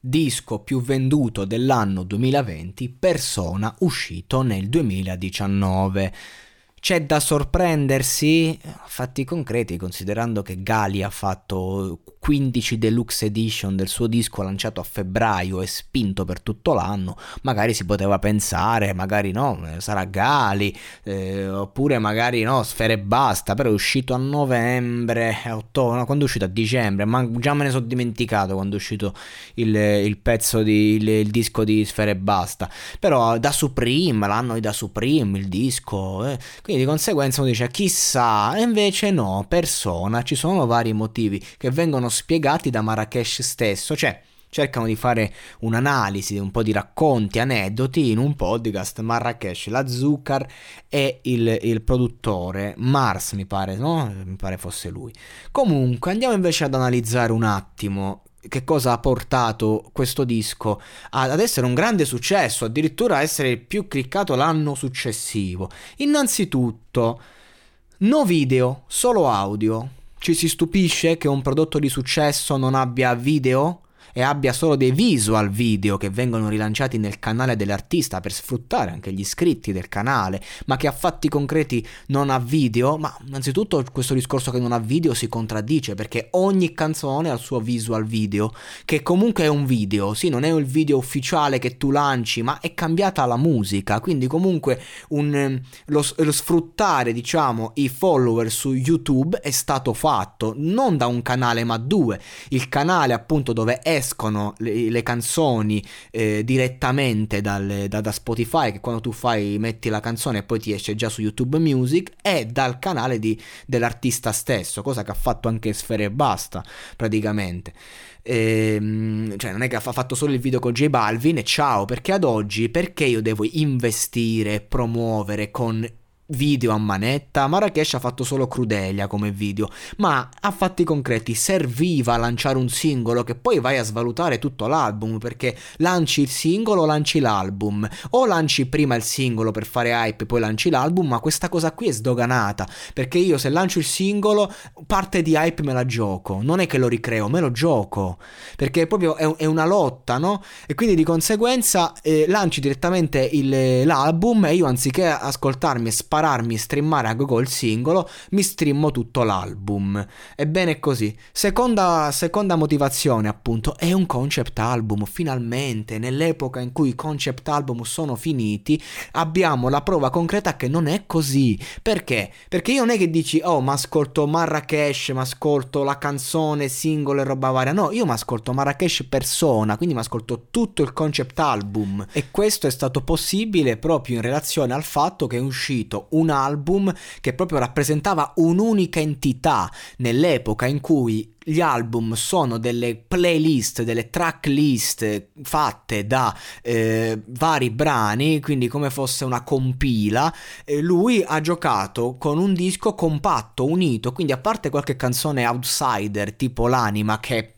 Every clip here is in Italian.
Disco più venduto dell'anno 2020, Persona, uscito nel 2019. C'è da sorprendersi, fatti concreti, considerando che Gali ha fatto 15 deluxe edition del suo disco lanciato a febbraio e spinto per tutto l'anno, magari si poteva pensare, magari no, sarà Gali, eh, oppure magari no, Sfere e basta, però è uscito a novembre, a ottobre, no, quando è uscito? A dicembre, ma già me ne sono dimenticato quando è uscito il, il pezzo di, il, il, disco di Sfere e basta, però da Supreme, l'anno da Supreme, il disco, eh, quindi di conseguenza uno dice chissà, e invece no, persona, ci sono vari motivi che vengono spiegati da Marrakesh stesso, cioè cercano di fare un'analisi, un po' di racconti, aneddoti in un podcast Marrakesh, la Zucker e il, il, produttore Mars mi pare, no? Mi pare fosse lui. Comunque andiamo invece ad analizzare un attimo che cosa ha portato questo disco ad essere un grande successo, addirittura a essere il più cliccato l'anno successivo. Innanzitutto, no video, solo audio. Ci si stupisce che un prodotto di successo non abbia video? E abbia solo dei visual video che vengono rilanciati nel canale dell'artista per sfruttare anche gli iscritti del canale, ma che a fatti concreti non ha video, ma innanzitutto questo discorso che non ha video si contraddice perché ogni canzone ha il suo visual video, che comunque è un video, sì, non è il video ufficiale che tu lanci, ma è cambiata la musica, quindi comunque un, lo, lo sfruttare, diciamo, i follower su YouTube è stato fatto non da un canale ma due, il canale appunto dove è escono le, le canzoni eh, direttamente dal, da, da, Spotify, che quando tu fai, metti la canzone e poi ti esce già su YouTube Music, e dal canale di, dell'artista stesso, cosa che ha fatto anche Sfere e Basta, praticamente. Ehm, cioè non è che ha fatto solo il video con J Balvin e ciao, perché ad oggi perché io devo investire e promuovere con video a manetta, Marrakesh ha fatto solo Crudelia come video, ma a fatti concreti serviva lanciare un singolo che poi vai a svalutare tutto l'album perché lanci il singolo, lanci l'album, o lanci prima il singolo per fare hype poi lanci l'album, ma questa cosa qui è sdoganata perché io se lancio il singolo parte di hype me la gioco, non è che lo ricreo, me lo gioco perché proprio è, è una lotta, no? E quindi di conseguenza eh, lanci direttamente il, l'album e io anziché ascoltarmi e sparare spararmi, streamare a Google singolo, mi streammo tutto l'album. Ebbene così. Seconda, seconda motivazione, appunto, è un concept album. Finalmente, nell'epoca in cui i concept album sono finiti, abbiamo la prova concreta che non è così. Perché? Perché io non è che dici, oh, ma ascolto Marrakesh, ma ascolto la canzone, singolo e roba varia. No, io mi ascolto Marrakesh persona, quindi mi ascolto tutto il concept album. E questo è stato possibile proprio in relazione al fatto che è uscito un album che proprio rappresentava un'unica entità nell'epoca in cui gli album sono delle playlist, delle tracklist fatte da eh, vari brani, quindi come fosse una compila. Eh, lui ha giocato con un disco compatto, unito, quindi a parte qualche canzone outsider tipo l'anima che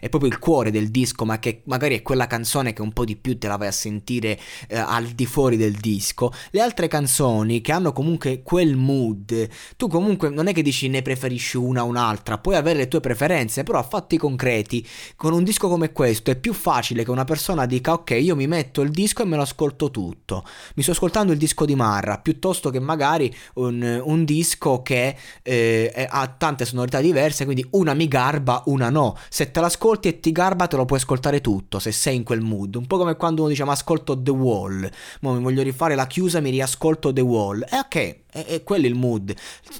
è proprio il cuore del disco, ma che magari è quella canzone che un po' di più te la vai a sentire eh, al di fuori del disco. Le altre canzoni che hanno comunque quel mood, tu comunque non è che dici ne preferisci una o un'altra, puoi avere le tue preferenze, però a fatti concreti, con un disco come questo è più facile che una persona dica ok, io mi metto il disco e me lo ascolto tutto. Mi sto ascoltando il disco di Marra, piuttosto che magari un, un disco che eh, ha tante sonorità diverse, quindi una mi garba, una no. Se te l'ascolti e ti garba te lo puoi ascoltare tutto se sei in quel mood. Un po' come quando uno dice ma ascolto The Wall, ma mi voglio rifare la chiusa, mi riascolto The Wall. E ok, è, è quello il mood.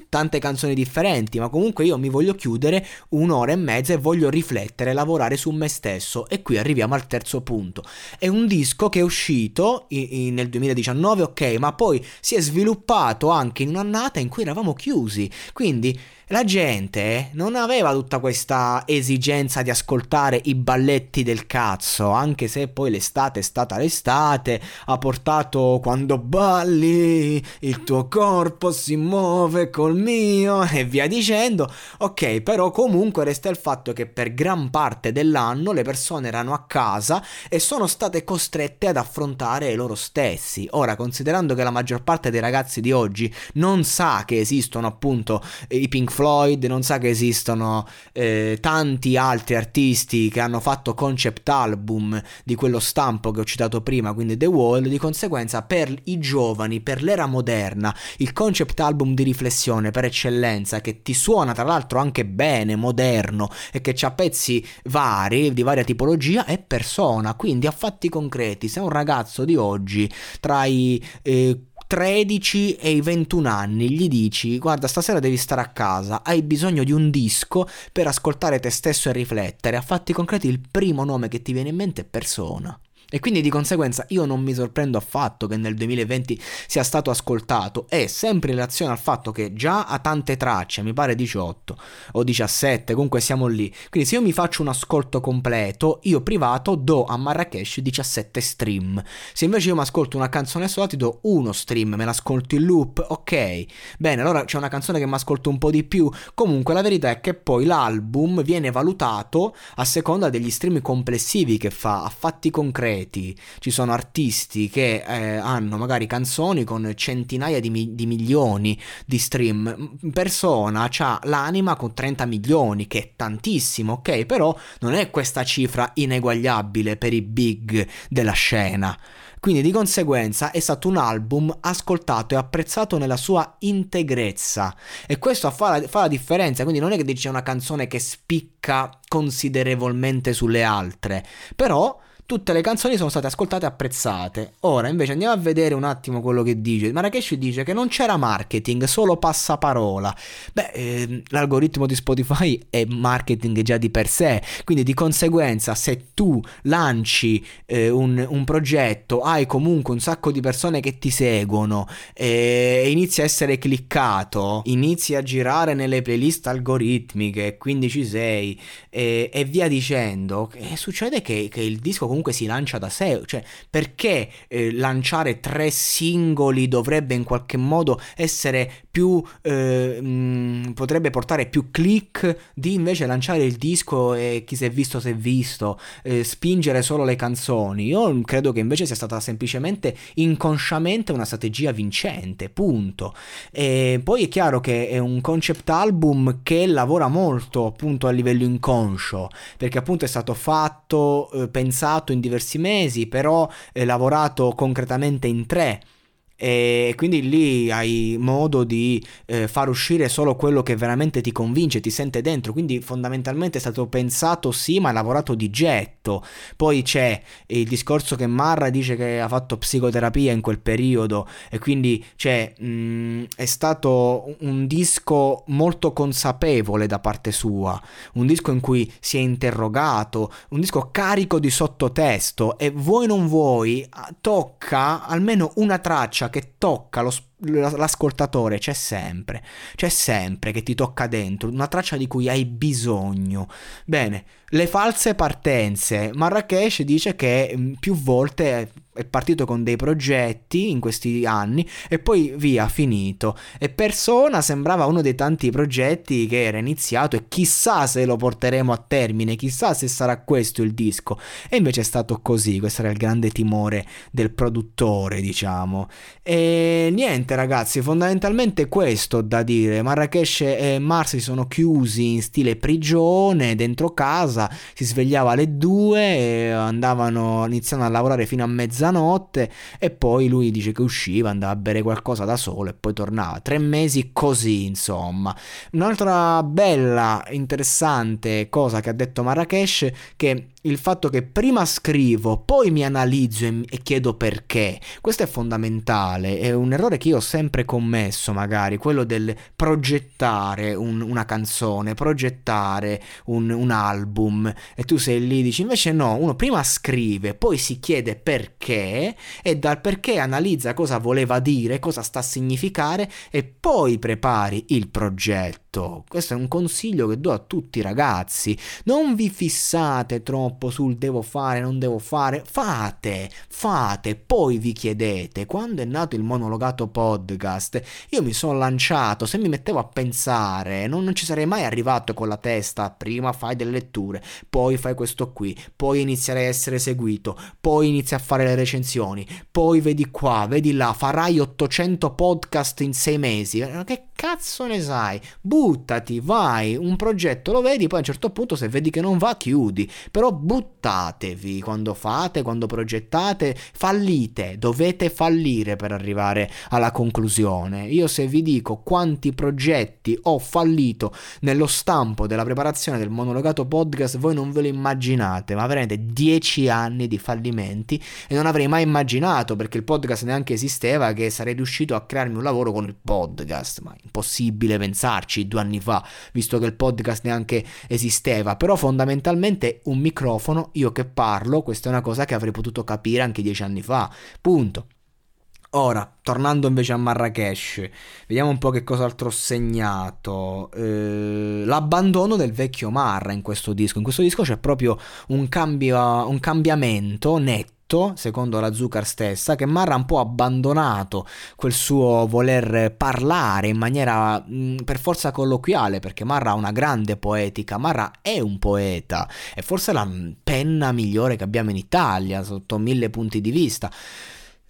Tante canzoni differenti, ma comunque io mi voglio chiudere un'ora e mezza e voglio riflettere, lavorare su me stesso. E qui arriviamo al terzo punto. È un disco che è uscito in, in, nel 2019, ok, ma poi si è sviluppato anche in un'annata in cui eravamo chiusi. Quindi la gente non aveva tutta questa esigenza di ascoltare i balletti del cazzo, anche se poi l'estate è stata l'estate, ha portato quando balli, il tuo corpo si muove col mio e via dicendo. Ok, però comunque resta il fatto che per gran parte dell'anno le persone erano a casa e sono state costrette ad affrontare loro stessi. Ora, considerando che la maggior parte dei ragazzi di oggi non sa che esistono appunto i Pink Floyd, non sa che esistono eh, tanti altri artisti che hanno fatto concept album di quello stampo che ho citato prima, quindi The Wall, di conseguenza per i giovani, per l'era moderna, il concept album di riflessione per eccellenza che ti suona tra l'altro anche bene, moderno e che ha pezzi vari, di varia tipologia, è persona, quindi a fatti concreti, se un ragazzo di oggi tra i... Eh, 13 e i 21 anni gli dici guarda stasera devi stare a casa, hai bisogno di un disco per ascoltare te stesso e riflettere, a fatti concreti il primo nome che ti viene in mente è persona. E quindi di conseguenza io non mi sorprendo affatto che nel 2020 sia stato ascoltato e sempre in relazione al fatto che già ha tante tracce, mi pare 18 o 17, comunque siamo lì. Quindi se io mi faccio un ascolto completo, io privato do a Marrakesh 17 stream. Se invece io mi ascolto una canzone sola ti do uno stream, me l'ascolto in loop, ok. Bene, allora c'è una canzone che mi ascolto un po' di più. Comunque la verità è che poi l'album viene valutato a seconda degli stream complessivi che fa, a fatti concreti reti, ci sono artisti che eh, hanno magari canzoni con centinaia di, mi- di milioni di stream, persona ha l'anima con 30 milioni, che è tantissimo, ok? Però non è questa cifra ineguagliabile per i big della scena. Quindi di conseguenza è stato un album ascoltato e apprezzato nella sua integrezza. E questo fa la, fa la differenza, quindi non è che dice una canzone che spicca considerevolmente sulle altre, però tutte le canzoni sono state ascoltate e apprezzate. Ora invece andiamo a vedere un attimo quello che dice. Marrakesh dice che non c'era marketing, solo passaparola. Beh, eh, l'algoritmo di Spotify è marketing già di per sé, quindi di conseguenza se tu lanci eh, un, un, progetto, hai comunque un sacco di persone che ti seguono e inizi a essere cliccato, inizi a girare nelle playlist algoritmiche, quindi ci sei e, via dicendo, e succede che, che il disco comunque comunque si lancia da sé, cioè perché eh, lanciare tre singoli dovrebbe in qualche modo essere più eh, mh, mm, potrebbe portare più click di invece lanciare il disco e chi si è visto si è visto, eh, spingere solo le canzoni. Io credo che invece sia stata semplicemente inconsciamente una strategia vincente, punto. E poi è chiaro che è un concept album che lavora molto appunto a livello inconscio, perché appunto è stato fatto, eh, pensato in diversi mesi, però è lavorato concretamente in tre e quindi lì hai modo di eh, far uscire solo quello che veramente ti convince, ti sente dentro, quindi fondamentalmente è stato pensato sì, ma lavorato di getto. Poi c'è il discorso che Marra dice che ha fatto psicoterapia in quel periodo. E quindi cioè, mh, è stato un disco molto consapevole da parte sua, un disco in cui si è interrogato, un disco carico di sottotesto. E vuoi non vuoi tocca almeno una traccia che tocca lo, l'ascoltatore c'è sempre, c'è sempre che ti tocca dentro, una traccia di cui hai bisogno. Bene, le false partenze. Marrakesh dice che mm, più volte è partito con dei progetti in questi anni e poi via, finito. E Persona sembrava uno dei tanti progetti che era iniziato e chissà se lo porteremo a termine, chissà se sarà questo il disco. E invece è stato così, questo era il grande timore del produttore, diciamo. E niente ragazzi, fondamentalmente questo da dire. Marrakesh e Mars si sono chiusi in stile prigione dentro casa, si svegliava alle due, andavano iniziando a lavorare fino a mezzanotte e poi lui dice che usciva, andava a bere qualcosa da solo e poi tornava. Tre mesi così, insomma. Un'altra bella, interessante cosa che ha detto Marrakesh che il fatto che prima scrivo, poi mi analizzo e, e, chiedo perché. Questo è fondamentale, è un errore che io ho sempre commesso, magari, quello del progettare un, una canzone, progettare un, un, album e tu sei lì dici invece no, uno prima scrive, poi si chiede perché e dal perché analizza cosa voleva dire, cosa sta a significare e poi prepari il progetto fatto. Questo è un consiglio che do a tutti i ragazzi. Non vi fissate troppo sul devo fare, non devo fare. Fate, fate, poi vi chiedete. Quando è nato il monologato podcast, io mi sono lanciato. Se mi mettevo a pensare, non, non ci sarei mai arrivato con la testa. Prima fai delle letture, poi fai questo qui, poi inizierai a essere seguito, poi inizi a fare le recensioni, poi vedi qua, vedi là, farai 800 podcast in sei mesi. Che cazzo ne sai? Buttati, vai, un progetto lo vedi, poi a un certo punto se vedi che non va chiudi, però buttatevi quando fate, quando progettate, fallite, dovete fallire per arrivare alla conclusione. Io se vi dico quanti progetti ho fallito nello stampo della preparazione del monologato podcast, voi non ve lo immaginate, ma veramente 10 anni di fallimenti e non avrei mai immaginato perché il podcast neanche esisteva che sarei riuscito a crearmi un lavoro con il podcast, ma impossibile pensarci due anni fa, visto che il podcast neanche esisteva, però fondamentalmente un microfono, io che parlo, questa è una cosa che avrei potuto capire anche dieci anni fa, punto. Ora, tornando invece a Marrakesh, vediamo un po' che cos'altro ho segnato. Eh, l'abbandono del vecchio Marra in questo disco. In questo disco c'è proprio un, cambio, un cambiamento netto detto, secondo la Zucker stessa, che Marra un po' abbandonato quel suo voler parlare in maniera mh, per forza colloquiale, perché Marra ha una grande poetica, Marra è un poeta, è forse la penna migliore che abbiamo in Italia sotto mille punti di vista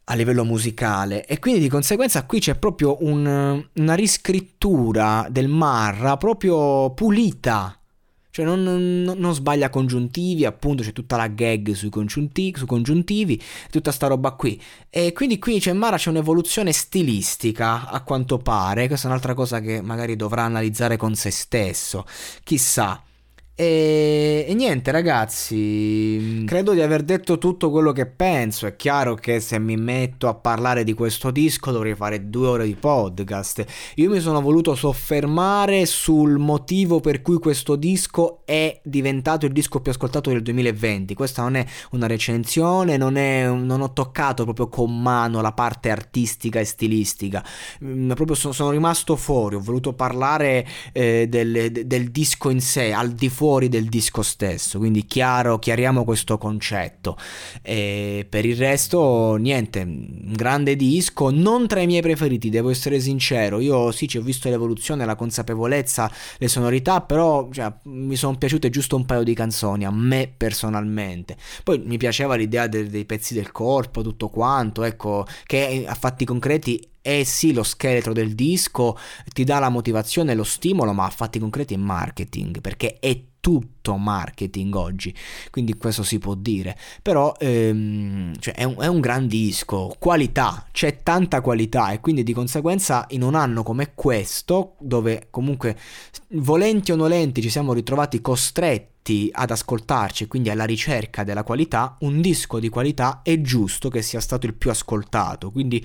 a livello musicale. E quindi di conseguenza qui c'è proprio un, una riscrittura del Marra proprio pulita cioè non, non, non, sbaglia congiuntivi, appunto c'è tutta la gag sui congiuntivi, su congiuntivi, tutta sta roba qui. E quindi qui c'è Mara c'è un'evoluzione stilistica, a quanto pare, questa è un'altra cosa che magari dovrà analizzare con se stesso, chissà. E, e, niente ragazzi, credo di aver detto tutto quello che penso. È chiaro che se mi metto a parlare di questo disco dovrei fare due ore di podcast. Io mi sono voluto soffermare sul motivo per cui questo disco è diventato il disco più ascoltato del 2020. Questa non è una recensione, non, è, non ho toccato proprio con mano la parte artistica e stilistica. Mm, proprio sono, sono rimasto fuori, ho voluto parlare eh, del, del disco in sé, al di fuori fuori del disco stesso, quindi chiaro, chiariamo questo concetto. E per il resto, niente, un grande disco, non tra i miei preferiti, devo essere sincero. Io sì, ci ho visto l'evoluzione, la consapevolezza, le sonorità, però cioè, mi sono piaciute giusto un paio di canzoni, a me personalmente. Poi mi piaceva l'idea de- dei pezzi del corpo, tutto quanto, ecco, che a fatti concreti è sì lo scheletro del disco, ti dà la motivazione lo stimolo, ma a fatti concreti è marketing, perché è tutto marketing oggi, quindi questo si può dire, però ehm, cioè è, un, è un gran disco, qualità, c'è tanta qualità e quindi di conseguenza in un anno come questo, dove comunque volenti o nolenti ci siamo ritrovati costretti ad ascoltarci, quindi alla ricerca della qualità, un disco di qualità è giusto che sia stato il più ascoltato, quindi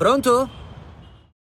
Pronto?